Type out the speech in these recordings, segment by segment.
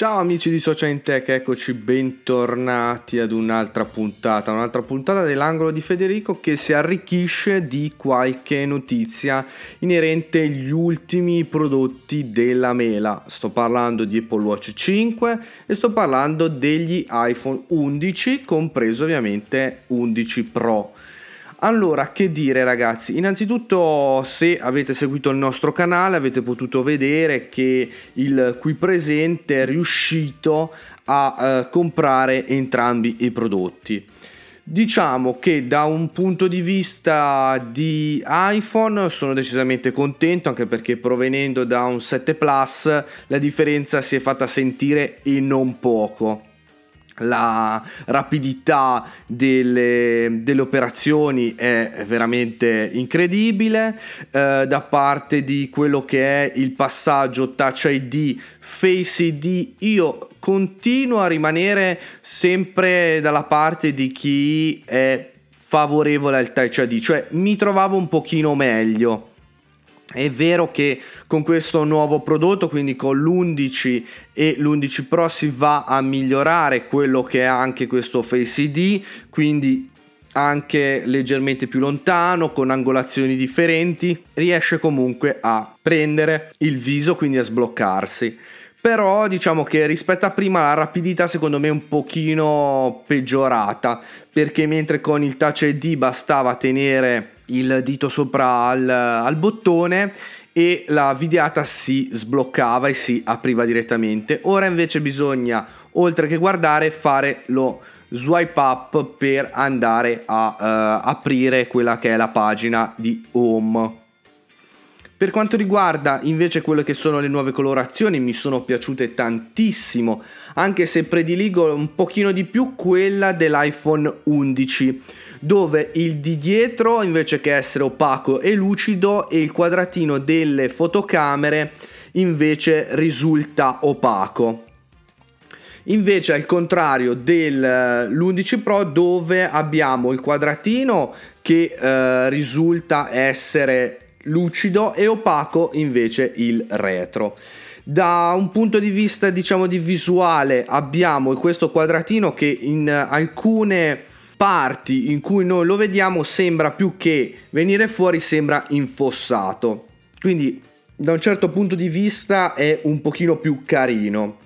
Ciao amici di Social Tech, eccoci bentornati ad un'altra puntata, un'altra puntata dell'angolo di Federico che si arricchisce di qualche notizia inerente agli ultimi prodotti della mela. Sto parlando di Apple Watch 5 e sto parlando degli iPhone 11, compreso ovviamente 11 Pro. Allora, che dire ragazzi, innanzitutto se avete seguito il nostro canale avete potuto vedere che il qui presente è riuscito a eh, comprare entrambi i prodotti. Diciamo che da un punto di vista di iPhone sono decisamente contento anche perché provenendo da un 7 Plus la differenza si è fatta sentire e non poco la rapidità delle, delle, operazioni è veramente incredibile eh, da parte di quello che è il passaggio Touch ID Face ID io continuo a rimanere sempre dalla parte di chi è favorevole al Touch ID cioè mi trovavo un pochino meglio è vero che con questo nuovo prodotto, quindi con l'11 e l'11 Pro, si va a migliorare quello che è anche questo Face ID, quindi anche leggermente più lontano, con angolazioni differenti, riesce comunque a prendere il viso, quindi a sbloccarsi. Però diciamo che rispetto a prima la rapidità secondo me è un pochino peggiorata, perché mentre con il Touch ID bastava tenere il dito sopra al, al bottone e la videata si sbloccava e si apriva direttamente. Ora invece bisogna, oltre che guardare, fare lo swipe up per andare a uh, aprire quella che è la pagina di home. Per quanto riguarda invece quelle che sono le nuove colorazioni, mi sono piaciute tantissimo, anche se prediligo un pochino di più quella dell'iPhone 11 dove il di dietro invece che essere opaco e lucido e il quadratino delle fotocamere invece risulta opaco. Invece al contrario dell'11 Pro dove abbiamo il quadratino che eh, risulta essere lucido e opaco invece il retro. Da un punto di vista diciamo di visuale abbiamo questo quadratino che in alcune parti in cui noi lo vediamo sembra più che venire fuori sembra infossato. Quindi da un certo punto di vista è un pochino più carino.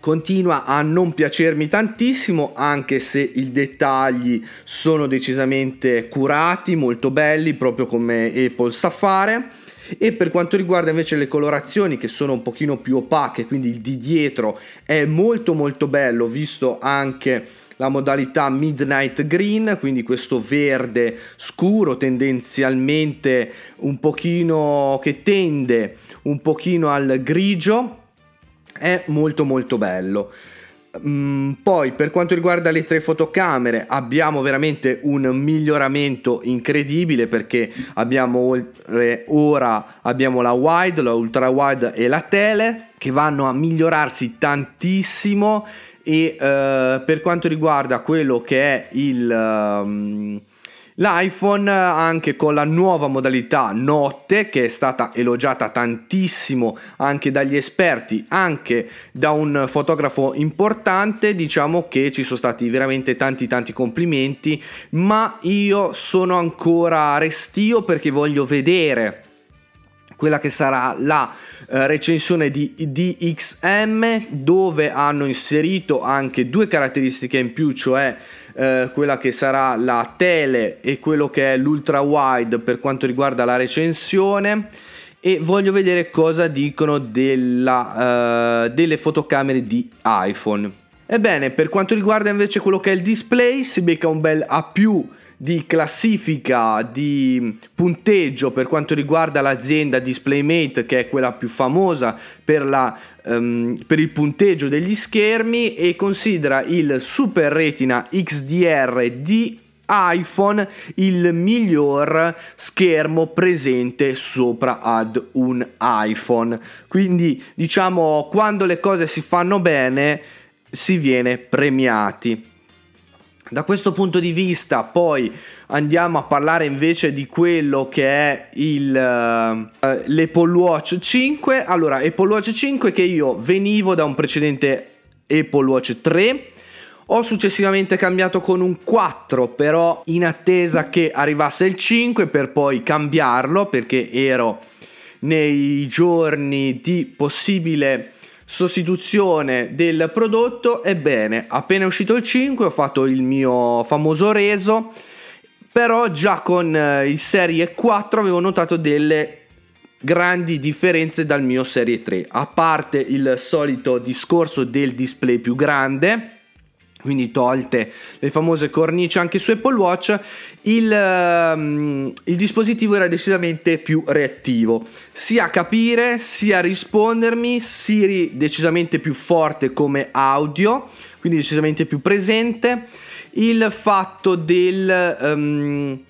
Continua a non piacermi tantissimo anche se i dettagli sono decisamente curati molto belli proprio come Apple sa fare. E per quanto riguarda invece le colorazioni che sono un pochino più opache quindi il di dietro è molto molto bello visto anche la modalità Midnight Green, quindi questo verde scuro tendenzialmente un pochino che tende un pochino al grigio, è molto molto bello. Mm, poi per quanto riguarda le tre fotocamere abbiamo veramente un miglioramento incredibile perché abbiamo oltre ora abbiamo la wide, la ultra wide e la tele che vanno a migliorarsi tantissimo e uh, per quanto riguarda quello che è il, um, l'iPhone anche con la nuova modalità notte che è stata elogiata tantissimo anche dagli esperti anche da un fotografo importante diciamo che ci sono stati veramente tanti tanti complimenti ma io sono ancora restio perché voglio vedere quella che sarà la eh, recensione di DXM dove hanno inserito anche due caratteristiche in più, cioè eh, quella che sarà la tele e quello che è l'ultra wide per quanto riguarda la recensione e voglio vedere cosa dicono della, uh, delle fotocamere di iPhone. Ebbene, per quanto riguarda invece quello che è il display, si becca un bel A+, di classifica di punteggio per quanto riguarda l'azienda DisplayMate che è quella più famosa per, la, um, per il punteggio degli schermi e considera il Super Retina XDR di iPhone il miglior schermo presente sopra ad un iPhone. Quindi diciamo quando le cose si fanno bene si viene premiati da questo punto di vista poi andiamo a parlare invece di quello che è il, uh, l'Apple Watch 5. Allora, Apple Watch 5 che io venivo da un precedente Apple Watch 3. Ho successivamente cambiato con un 4, però in attesa che arrivasse il 5 per poi cambiarlo perché ero nei giorni di possibile sostituzione del prodotto. Ebbene, appena uscito il 5 ho fatto il mio famoso reso però già con eh, il Serie 4 avevo notato delle grandi differenze dal mio Serie 3, a parte il solito discorso del display più grande, quindi tolte le famose cornici anche su Apple Watch, il, um, il, dispositivo era decisamente più reattivo, sia a capire sia a rispondermi, Siri decisamente più forte come audio, quindi decisamente più presente. Il fatto del, um,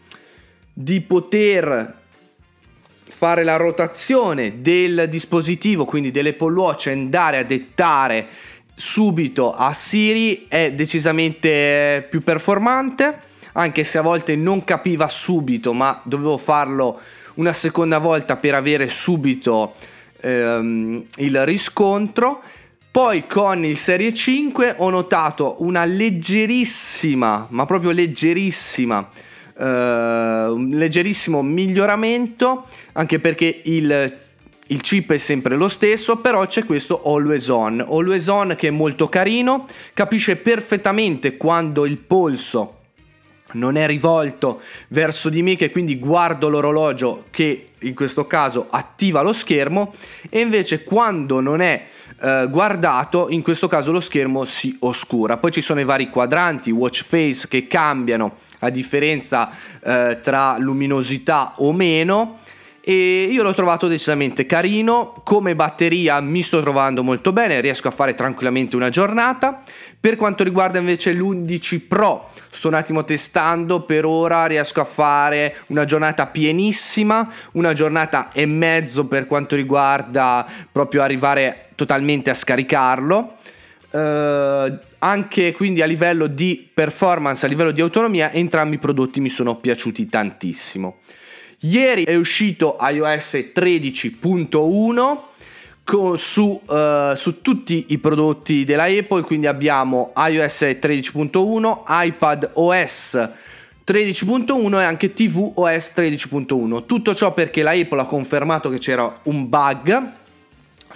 di poter fare la rotazione del dispositivo, quindi dell'Apple Watch, andare a dettare subito a Siri è decisamente più performante, anche se a volte non capiva subito, ma dovevo farlo una seconda volta per avere subito ehm, il riscontro. Poi con il Serie 5 ho notato una leggerissima, ma proprio leggerissima, uh, un leggerissimo miglioramento, anche perché il, il chip è sempre lo stesso, però c'è questo Always On. Always On che è molto carino, capisce perfettamente quando il polso non è rivolto verso di me che quindi guardo l'orologio che in questo caso attiva lo schermo e invece quando non è eh, guardato, in questo caso lo schermo si oscura. Poi ci sono i vari quadranti, watch face che cambiano a differenza eh, tra luminosità o meno e io l'ho trovato decisamente carino. Come batteria mi sto trovando molto bene riesco a fare tranquillamente una giornata. Per quanto riguarda invece l'11 Pro sto un attimo testando per ora riesco a fare una giornata pienissima una giornata e mezzo per quanto riguarda proprio arrivare totalmente a scaricarlo. Uh, anche quindi a livello di performance, a livello di autonomia, entrambi i prodotti mi sono piaciuti tantissimo. Ieri è uscito iOS 13.1 con, su, uh, su, tutti i prodotti della Apple, quindi abbiamo iOS 13.1, iPad OS 13.1 e anche TV OS 13.1. Tutto ciò perché la Apple ha confermato che c'era un bug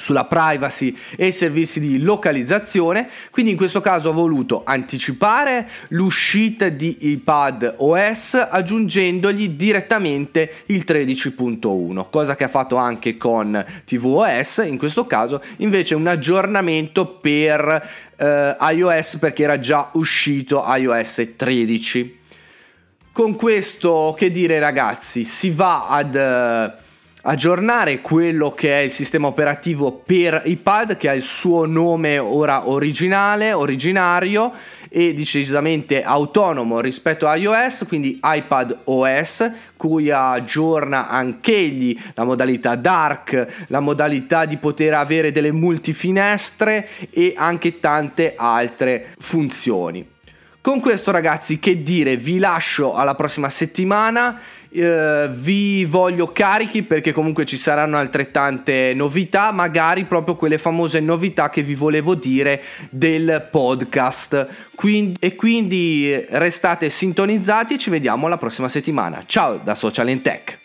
sulla privacy e i servizi di localizzazione, quindi in questo caso ho voluto anticipare l'uscita di iPad OS aggiungendogli direttamente il 13.1, cosa che ha fatto anche con tvOS, in questo caso invece un aggiornamento per eh, iOS perché era già uscito iOS 13. Con questo che dire ragazzi, si va ad... Uh, aggiornare quello che è il sistema operativo per iPad che ha il suo nome ora originale, originario e decisamente autonomo rispetto a iOS, quindi iPad OS, cui aggiorna anch'egli la modalità dark, la modalità di poter avere delle multifinestre e anche tante altre funzioni. Con questo ragazzi che dire, vi lascio alla prossima settimana eh, vi voglio carichi perché comunque ci saranno altrettante novità, magari proprio quelle famose novità che vi volevo dire del podcast. Quindi, e quindi restate sintonizzati e ci vediamo la prossima settimana. Ciao da Social in Tech.